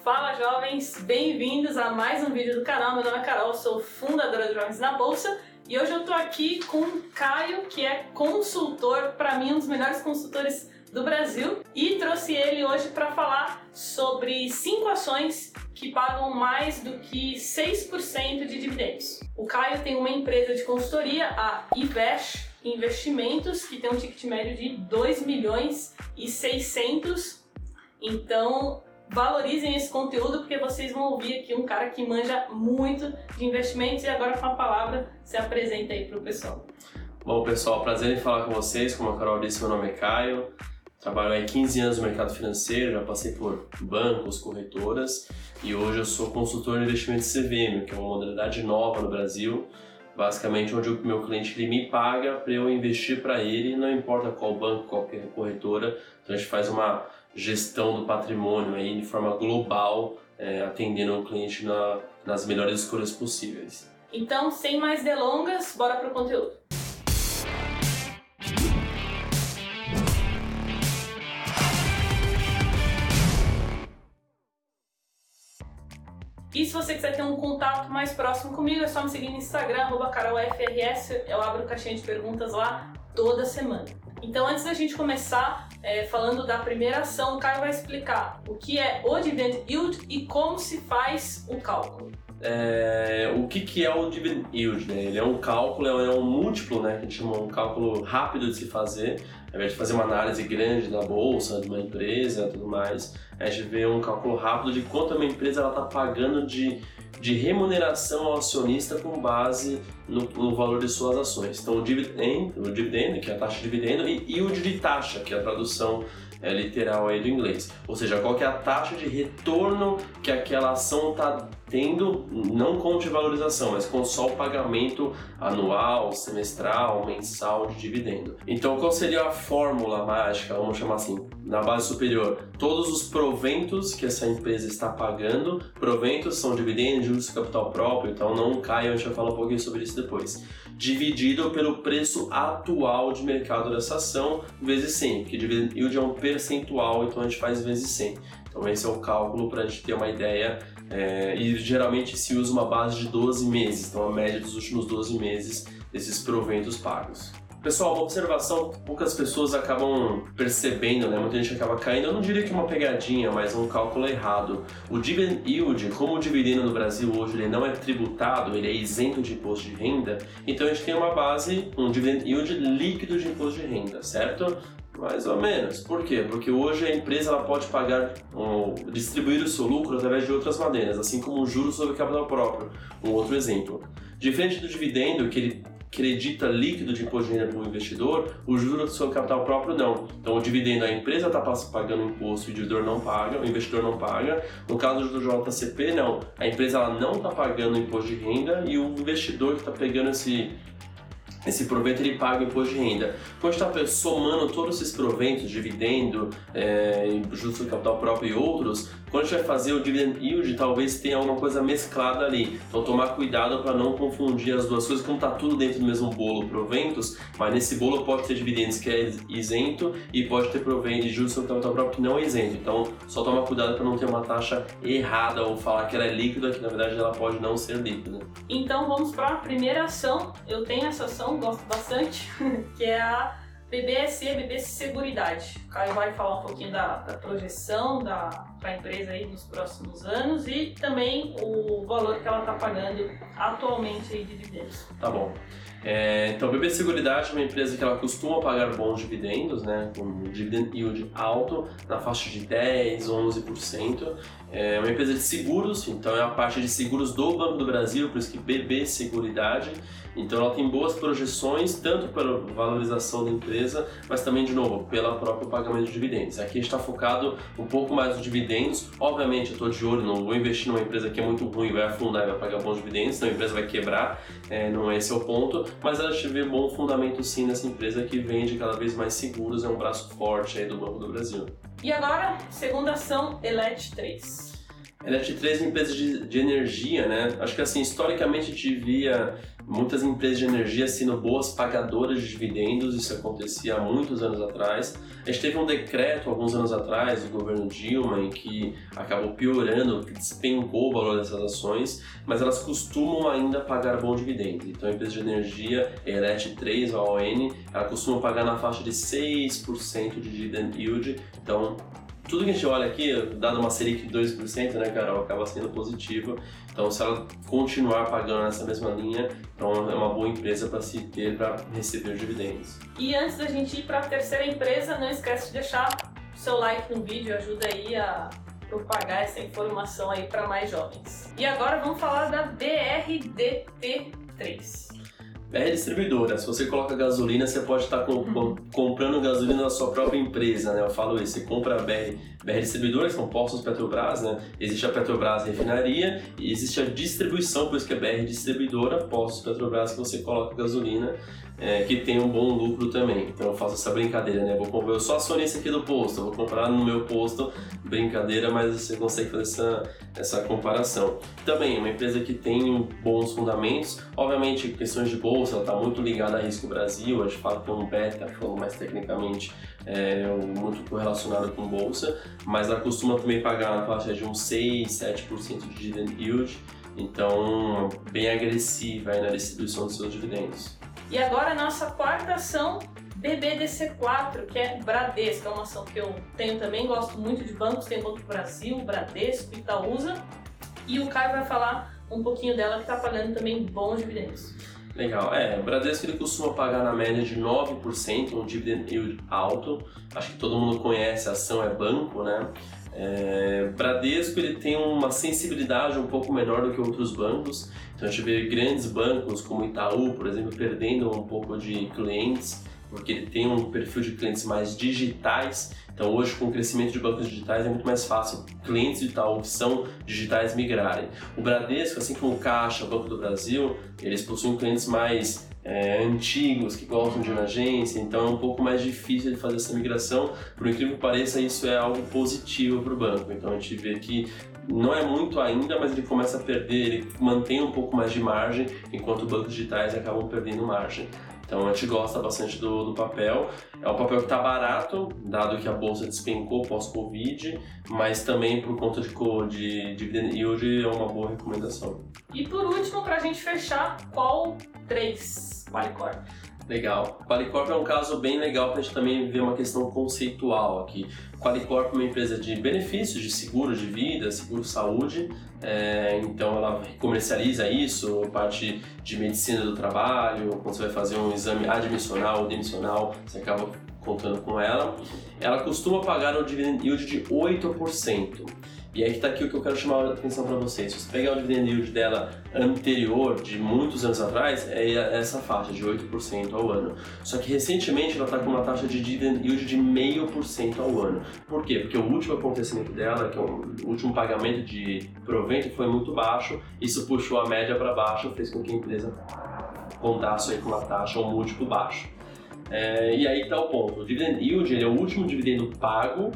Fala jovens, bem-vindos a mais um vídeo do canal. Meu nome é Carol, sou fundadora do Jovens na Bolsa e hoje eu tô aqui com o Caio, que é consultor, para mim um dos melhores consultores do Brasil, e trouxe ele hoje para falar sobre cinco ações que pagam mais do que 6% de dividendos. O Caio tem uma empresa de consultoria, a Invest Investimentos, que tem um ticket médio de 2 milhões e 600. Então, valorizem esse conteúdo porque vocês vão ouvir aqui um cara que manja muito de investimentos e agora com a palavra se apresenta aí para o pessoal. Bom pessoal, prazer em falar com vocês, como a Carol disse, meu nome é Caio, trabalho há 15 anos no mercado financeiro, já passei por bancos, corretoras e hoje eu sou consultor de investimento CVM, que é uma modalidade nova no Brasil, basicamente onde o meu cliente ele me paga para eu investir para ele, não importa qual banco, qual corretora, então a gente faz uma gestão do patrimônio aí de forma global, é, atendendo o cliente na, nas melhores escolhas possíveis. Então, sem mais delongas, bora pro conteúdo. E se você quiser ter um contato mais próximo comigo, é só me seguir no Instagram, carolfrs, eu abro caixinha de perguntas lá toda semana. Então, antes da gente começar é, falando da primeira ação, o Caio vai explicar o que é o dividend yield e como se faz o cálculo. É, o que, que é o dividend yield? Né? Ele é um cálculo, é um múltiplo, né? que a gente chama um cálculo rápido de se fazer. Ao invés de fazer uma análise grande da bolsa, de uma empresa tudo mais, a gente vê um cálculo rápido de quanto uma empresa está pagando de de remuneração ao acionista com base no, no, valor de suas ações. Então, o o dividendo, que é a taxa de dividendo, e yield de taxa, que é a tradução é, literal aí do inglês. Ou seja, qual é a taxa de retorno que aquela ação está tendo, não com de valorização, mas com só o pagamento anual, semestral, mensal de dividendo. Então, qual seria a fórmula mágica, vamos chamar assim, na base superior? Todos os proventos que essa empresa está pagando, proventos são dividendos, juros capital próprio, então não caia, a gente vai falar um pouquinho sobre isso depois dividido pelo preço atual de mercado dessa ação vezes 100, porque yield é um percentual, então a gente faz vezes 100. Então esse é o cálculo para a gente ter uma ideia é, e geralmente se usa uma base de 12 meses, então a média dos últimos 12 meses desses proventos pagos. Pessoal, uma observação que poucas pessoas acabam percebendo, né? Muita gente acaba caindo. Eu não diria que é uma pegadinha, mas um cálculo errado. O dividend yield, como o dividendo no Brasil hoje ele não é tributado, ele é isento de imposto de renda, então a gente tem uma base, um dividend yield líquido de imposto de renda, certo? Mais ou menos. Por quê? Porque hoje a empresa ela pode pagar, um, distribuir o seu lucro através de outras maneiras, assim como o juros sobre capital próprio, um outro exemplo. Diferente do dividendo, que ele acredita líquido de imposto de renda para o investidor, o juro do seu capital próprio não. Então, o dividendo, a empresa está pagando imposto, o investidor não paga, o investidor não paga. No caso do JCP, não. A empresa ela não está pagando imposto de renda e o investidor que está pegando esse esse provento ele paga o imposto de renda. Quando está somando todos esses proventos, dividendo, é, juros do capital próprio e outros, quando a gente vai fazer o dividend yield, talvez tenha alguma coisa mesclada ali. Então tomar cuidado para não confundir as duas coisas, como está tudo dentro do mesmo bolo, proventos, mas nesse bolo pode ter dividendos que é isento e pode ter provento de juros sobre capital próprio que não é isento. Então só toma cuidado para não ter uma taxa errada ou falar que ela é líquida, que na verdade ela pode não ser líquida. Então vamos para a primeira ação. Eu tenho essa ação, gosto bastante, que é a BBSE, BBS Seguridade. O Caio vai falar um pouquinho da, da projeção da a empresa aí nos próximos anos e também o valor que ela está pagando atualmente aí de dividendos. Tá bom. É, então, a BB Seguridade é uma empresa que ela costuma pagar bons dividendos, né, com um dividend yield alto, na faixa de 10, 11%. É uma empresa de seguros, então é a parte de seguros do Banco do Brasil, por isso que BB Seguridade. Então ela tem boas projeções, tanto pela valorização da empresa, mas também, de novo, pelo próprio pagamento de dividendos. Aqui está focado um pouco mais nos dividendos. Obviamente, eu estou de olho, não vou investir numa empresa que é muito ruim, vai afundar e vai pagar bons dividendos, então a empresa vai quebrar, é, não é esse o ponto, mas a gente vê bom fundamento sim nessa empresa que vende cada vez mais seguros, é um braço forte aí do Banco do Brasil. E agora, segunda ação, Elet 3. LT3 é empresa de, de energia, né? Acho que assim, historicamente a gente via muitas empresas de energia sendo boas pagadoras de dividendos, isso acontecia há muitos anos atrás. A gente teve um decreto alguns anos atrás do governo Dilma em que acabou piorando, que despencou o valor dessas ações, mas elas costumam ainda pagar bom dividendo. Então a empresa de energia, a ELET3, a ON, ela costuma pagar na faixa de 6% de dividend yield, então tudo que a gente olha aqui, dado uma Selic de 2%, né, Carol, acaba sendo positivo. Então, se ela continuar pagando nessa mesma linha, então é uma boa empresa para se ter para receber dividendos. E antes da gente ir para a terceira empresa, não esquece de deixar seu like no vídeo, ajuda aí a propagar essa informação aí para mais jovens. E agora vamos falar da BRDT3. BR Distribuidora, se você coloca gasolina, você pode estar com, comprando gasolina da sua própria empresa, né? Eu falo isso, você compra a BR, BR Distribuidora, que são postos Petrobras, né? Existe a Petrobras Refinaria e existe a distribuição, por isso que é BR Distribuidora, postos Petrobras, que você coloca gasolina é, que tem um bom lucro também. Então eu faço essa brincadeira, né? Vou comprar, eu sou acionista aqui do posto, vou comprar no meu posto, brincadeira, mas você consegue fazer essa, essa comparação. Também, uma empresa que tem bons fundamentos, obviamente questões de bolsa, ela está muito ligada a risco Brasil, a gente fala que é um beta, falando mais tecnicamente, é, muito correlacionado com bolsa, mas ela costuma também pagar na faixa de uns 6, 7% de dividend yield, então bem agressiva na distribuição dos seus dividendos. E agora a nossa quarta ação, BBDC4, que é Bradesco, é uma ação que eu tenho também, gosto muito de bancos, tem Banco Brasil, Bradesco, Itaúsa. E o Caio vai falar um pouquinho dela, que está pagando também bons dividendos. Legal, é, o Bradesco ele costuma pagar na média de 9%, um dividend yield alto. Acho que todo mundo conhece, a ação é banco, né? É, Bradesco ele tem uma sensibilidade um pouco menor do que outros bancos, então a gente vê grandes bancos como Itaú, por exemplo, perdendo um pouco de clientes, porque ele tem um perfil de clientes mais digitais. Então hoje com o crescimento de bancos digitais é muito mais fácil clientes de que são digitais migrarem. O Bradesco, assim como o Caixa, o Banco do Brasil, eles possuem clientes mais é, antigos que gostam de na agência, então é um pouco mais difícil de fazer essa migração. Por incrível que pareça, isso é algo positivo para o banco. Então a gente vê que não é muito ainda, mas ele começa a perder, ele mantém um pouco mais de margem, enquanto bancos digitais acabam perdendo margem. Então a gente gosta bastante do, do papel. É um papel que está barato, dado que a bolsa despencou pós-Covid, mas também por conta de, de dividend yield é uma boa recomendação. E por último, para a gente fechar, qual 3 Qualicorp? Legal. Qualicorp é um caso bem legal para a gente também ver uma questão conceitual aqui. Qualicorp é uma empresa de benefícios, de seguro de vida, seguro saúde, é, então ela comercializa isso, parte de medicina do trabalho, quando você vai fazer um exame admissional ou demissional, você acaba contando com ela. Ela costuma pagar um dividend yield de 8%. E aí está aqui o que eu quero chamar a atenção para vocês. Se você pegar o dividend yield dela anterior, de muitos anos atrás, é essa faixa de 8% ao ano. Só que recentemente ela está com uma taxa de dividend yield de 0,5% ao ano. Por quê? Porque o último acontecimento dela, que é o último pagamento de provento, foi muito baixo. Isso puxou a média para baixo, fez com que a empresa contasse aí com uma taxa ou um múltiplo baixo. É, e aí está o ponto. O dividend yield é o último dividendo pago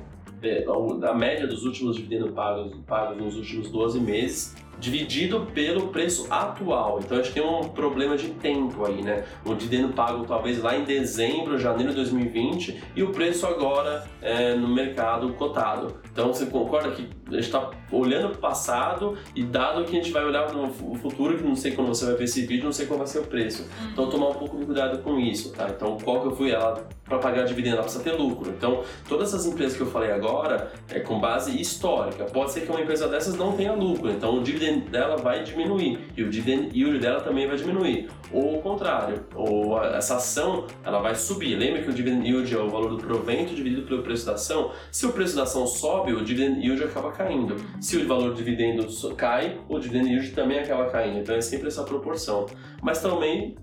a média dos últimos dividendos pagos, pagos nos últimos 12 meses dividido pelo preço atual. Então a gente tem um problema de tempo aí, né? O dividendo pago talvez lá em dezembro, janeiro de 2020 e o preço agora é, no mercado cotado. Então você concorda que a gente está olhando para o passado e dado que a gente vai olhar no futuro, que não sei quando você vai ver esse vídeo, não sei qual vai ser o preço. Então tomar um pouco de cuidado com isso, tá? Então qual que eu fui ela para pagar dividendo, ela precisa ter lucro. Então todas essas empresas que eu falei agora é com base histórica. Pode ser que uma empresa dessas não tenha lucro, então o dividendo dividend dela vai diminuir e o dividend yield dela também vai diminuir. Ou o contrário, ou essa ação ela vai subir. Lembra que o dividend yield é o valor do provento dividido pelo preço da ação? Se o preço da ação sobe, o dividend yield acaba caindo. Se o valor do dividendo cai, o dividend yield também acaba caindo. Então é sempre essa proporção. Mas também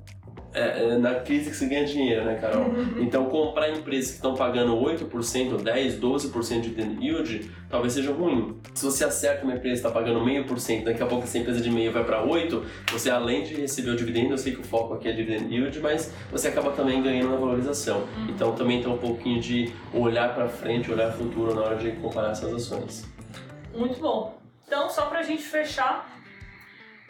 é, é, na crise que se ganha dinheiro, né, Carol? Uhum. Então, comprar empresas que estão pagando 8%, 10%, 12% de dividend yield, talvez seja ruim. Se você acerta uma empresa que está pagando meio por cento, daqui a pouco essa empresa de meio vai para 8%, você além de receber o dividendo, eu sei que o foco aqui é dividend yield, mas você acaba também ganhando na valorização. Uhum. Então, também tem um pouquinho de olhar para frente, olhar futuro na hora de comparar essas ações. Muito bom. Então, só para a gente fechar,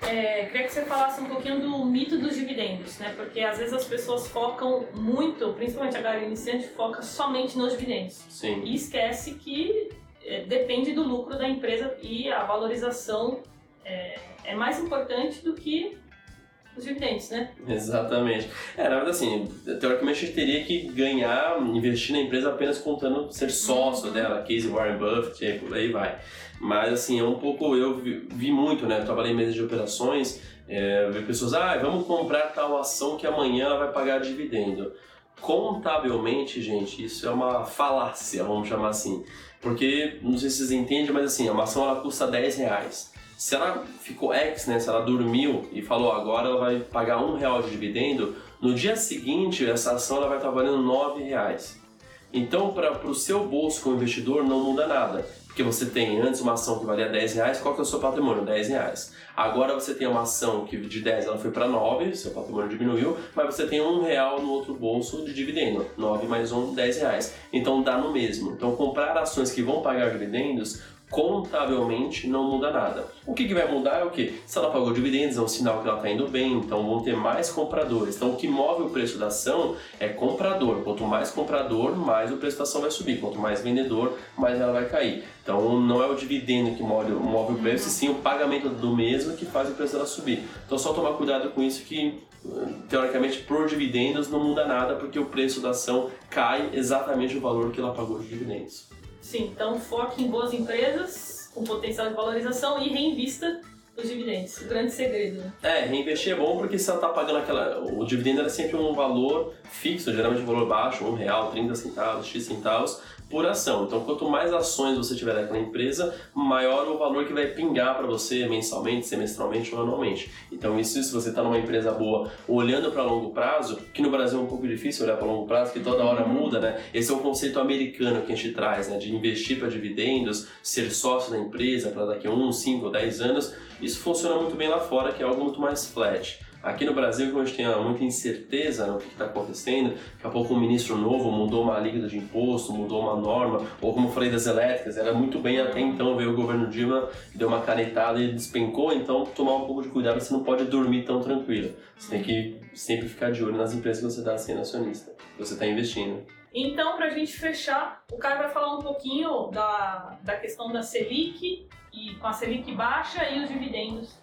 é, queria que você falasse um pouquinho do mito dos dividendos, né? Porque às vezes as pessoas focam muito, principalmente a galera iniciante, foca somente nos dividendos. Sim. E esquece que é, depende do lucro da empresa e a valorização é, é mais importante do que os dividendos, né? Exatamente. É, na verdade, assim, teoricamente a gente teria que ganhar, investir na empresa apenas contando ser sócio Uhum. dela, case Warren Buffett, e por aí vai. Mas, assim, é um pouco, eu vi, vi muito, né? Eu trabalhei em mesas de operações, é, vi pessoas, ah, vamos comprar tal ação que amanhã ela vai pagar dividendo. Contabilmente, gente, isso é uma falácia, vamos chamar assim. Porque, não sei se vocês entendem, mas assim, uma ação ela custa 10 reais. Se ela ficou ex, né, se ela dormiu e falou agora ela vai pagar um real de dividendo, no dia seguinte essa ação ela vai estar valendo 9 reais. Então, para o seu bolso como investidor não muda nada. Porque você tem antes uma ação que valia 10 reais, qual que é o seu patrimônio? 10 reais. Agora você tem uma ação que de 10 ela foi para 9, seu patrimônio diminuiu, mas você tem um real no outro bolso de dividendo. 9 mais 1, 10 reais. Então dá no mesmo. Então comprar ações que vão pagar dividendos contabilmente não muda nada. O que, que vai mudar é o que? Se ela pagou dividendos, é um sinal que ela está indo bem, então vão ter mais compradores. Então o que move o preço da ação é comprador. Quanto mais comprador, mais o preço da ação vai subir. Quanto mais vendedor, mais ela vai cair. Então não é o dividendo que move, move o preço, e sim o pagamento do mesmo que faz o preço dela subir. Então só tomar cuidado com isso que teoricamente por dividendos não muda nada porque o preço da ação cai exatamente o valor que ela pagou de dividendos. Sim, então foque em boas empresas com potencial de valorização e reinvista os dividendos. O grande segredo, né? É, reinvestir é bom porque ela está pagando aquela. O dividendo era sempre um valor fixo, geralmente um valor baixo, um real, 30 centavos, X centavos por ação. Então, quanto mais ações você tiver daquela empresa, maior o valor que vai pingar para você mensalmente, semestralmente ou anualmente. Então, isso se você está numa empresa boa, olhando para longo prazo, que no Brasil é um pouco difícil olhar para longo prazo, que toda hora muda, né? Esse é um conceito americano que a gente traz, né? De investir para dividendos, ser sócio da empresa para daqui a 1, 5 ou 10 anos. Isso funciona muito bem lá fora, que é algo muito mais flat. Aqui no Brasil, como a gente tem muita incerteza no que está acontecendo, daqui a pouco um ministro novo mudou uma alíquota de imposto, mudou uma norma, ou como eu falei das elétricas, era muito bem até então, veio o governo Dilma, deu uma canetada e despencou, então tomar um pouco de cuidado, você não pode dormir tão tranquilo. Você tem que sempre ficar de olho nas empresas que você está sendo acionista, que você está investindo. Então, para a gente fechar, o Caio vai falar um pouquinho da, da questão da Selic, e com a Selic baixa e os dividendos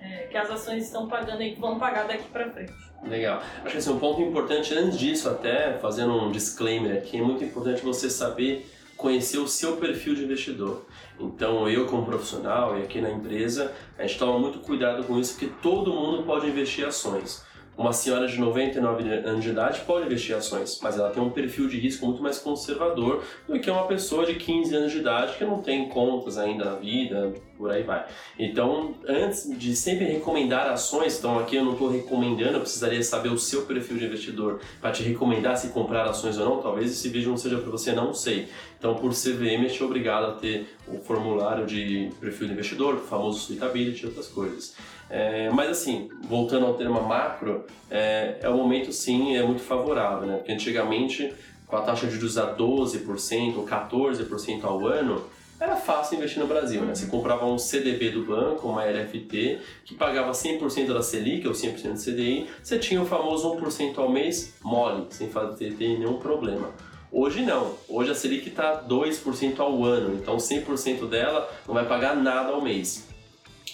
é, que as ações estão pagando e vão pagar daqui para frente. Legal. Acho que assim, um ponto importante, antes disso até, fazendo um disclaimer aqui, é muito importante você saber conhecer o seu perfil de investidor. Então, eu como profissional e aqui na empresa, a gente toma muito cuidado com isso, porque todo mundo pode investir em ações. Uma senhora de 99 anos de idade pode investir em ações, mas ela tem um perfil de risco muito mais conservador do que uma pessoa de 15 anos de idade que não tem contas ainda na vida, por aí vai. Então, antes de sempre recomendar ações, então aqui eu não estou recomendando, eu precisaria saber o seu perfil de investidor para te recomendar se comprar ações ou não. Talvez esse vídeo não seja para você, não sei. Então, por CVM, eu te obrigado a ter o formulário de perfil de investidor, o famoso suitability e outras coisas. É, mas assim, voltando ao tema macro, é, é momento sim, é muito favorável, né? Porque antigamente, com a taxa de juros a 12% ou 14% ao ano, era fácil investir no Brasil, né? Você comprava um CDB do banco, uma LFT, que pagava 100% da Selic ou 100% do CDI, você tinha o famoso 1% ao mês mole, sem fazer ter nenhum problema. Hoje não. Hoje a Selic está 2% ao ano, então 100% dela não vai pagar nada ao mês.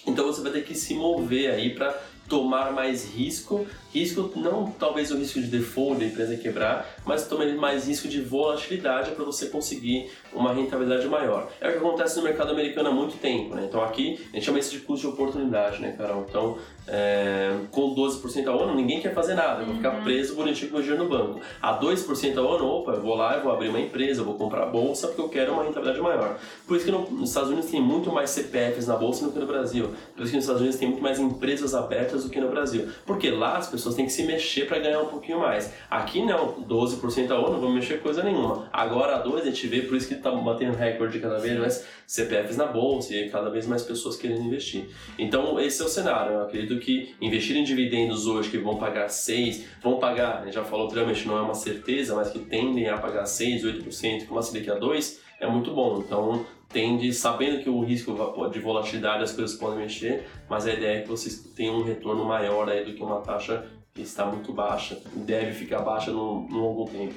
Então você vai ter que se mover aí para tomar mais risco, risco não talvez o risco de default da empresa quebrar, mas tomar mais risco de volatilidade para você conseguir uma rentabilidade maior. É o que acontece no mercado americano há muito tempo, né? Então aqui a gente chama isso de custo de oportunidade, né, Carol? Então é, com 12% ao ano ninguém quer fazer nada, eu vou ficar preso bonitinho com o dinheiro no banco. A 2% ao ano, opa, eu vou lá, eu vou abrir uma empresa, eu vou comprar bolsa porque eu quero uma rentabilidade maior. Por isso que no, nos Estados Unidos tem muito mais CPFs na bolsa do que no Brasil. Por isso que nos Estados Unidos tem muito mais empresas abertas do que no Brasil. Porque lá as pessoas têm que se mexer para ganhar um pouquinho mais. Aqui não, 12% ao ano, não vou mexer coisa nenhuma. Agora a 2 a gente vê, por isso que está batendo recorde de cada vez mais CPFs na bolsa e cada vez mais pessoas querendo investir. Então esse é o cenário. Eu acredito que investir em dividendos hoje que vão pagar 6, vão pagar, a gente já falou anteriormente, não é uma certeza, mas que tendem a pagar 6, 8%, com uma Selic a 2, é muito bom. Então, tende, sabendo que o risco de volatilidade as coisas podem mexer, mas a ideia é que vocês tenham um retorno maior aí do que uma taxa que está muito baixa, deve ficar baixa no, no algum tempo.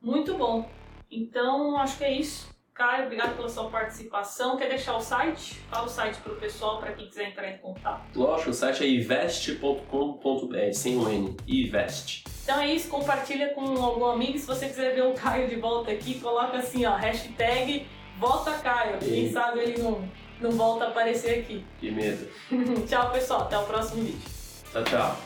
Muito bom. Então, acho que é isso. Caio, obrigado pela sua participação. Quer deixar o site? Fala o site para o pessoal, para quem quiser entrar em contato. Lógico, o site é invest.com.br, sem o N, invest. Então é isso, compartilha com algum amigo. Se você quiser ver o Caio de volta aqui, coloca assim, ó, hashtag volta Caio. Quem e... sabe ele não, não volta a aparecer aqui. Que medo. tchau, pessoal. Até o próximo vídeo. Tchau, tchau.